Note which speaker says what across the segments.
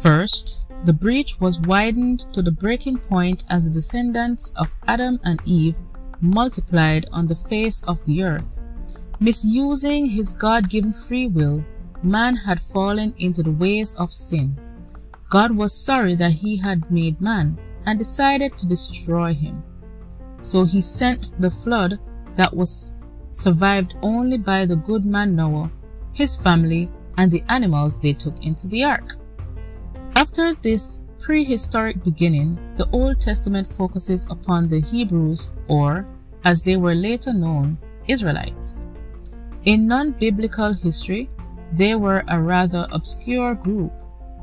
Speaker 1: First, the breach was widened to the breaking point as the descendants of Adam and Eve multiplied on the face of the earth. Misusing his God given free will, man had fallen into the ways of sin. God was sorry that he had made man and decided to destroy him. So he sent the flood that was survived only by the good man Noah, his family, and the animals they took into the ark. After this prehistoric beginning, the Old Testament focuses upon the Hebrews, or, as they were later known, Israelites. In non-biblical history, they were a rather obscure group,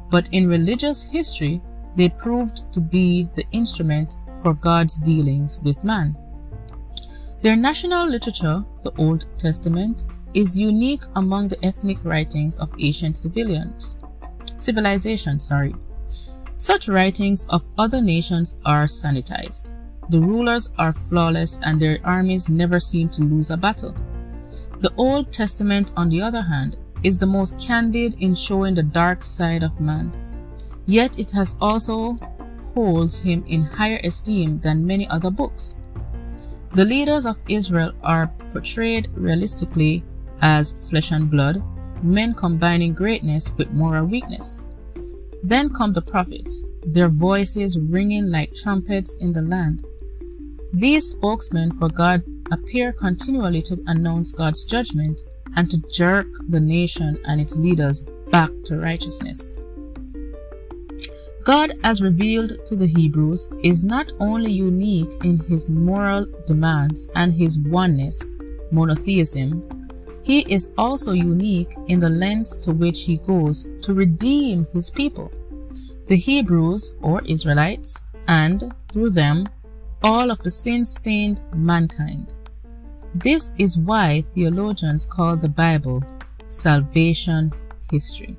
Speaker 1: but in religious history, they proved to be the instrument for God's dealings with man. Their national literature, the Old Testament, is unique among the ethnic writings of ancient civilians, civilization. Sorry. Such writings of other nations are sanitized. The rulers are flawless and their armies never seem to lose a battle. The Old Testament, on the other hand, is the most candid in showing the dark side of man. Yet it has also holds him in higher esteem than many other books. The leaders of Israel are portrayed realistically as flesh and blood, men combining greatness with moral weakness. Then come the prophets, their voices ringing like trumpets in the land. These spokesmen for God appear continually to announce God's judgment and to jerk the nation and its leaders back to righteousness. God, as revealed to the Hebrews, is not only unique in his moral demands and his oneness, monotheism, he is also unique in the lengths to which he goes to redeem his people, the Hebrews or Israelites, and through them, all of the sin-stained mankind. This is why theologians call the Bible salvation history.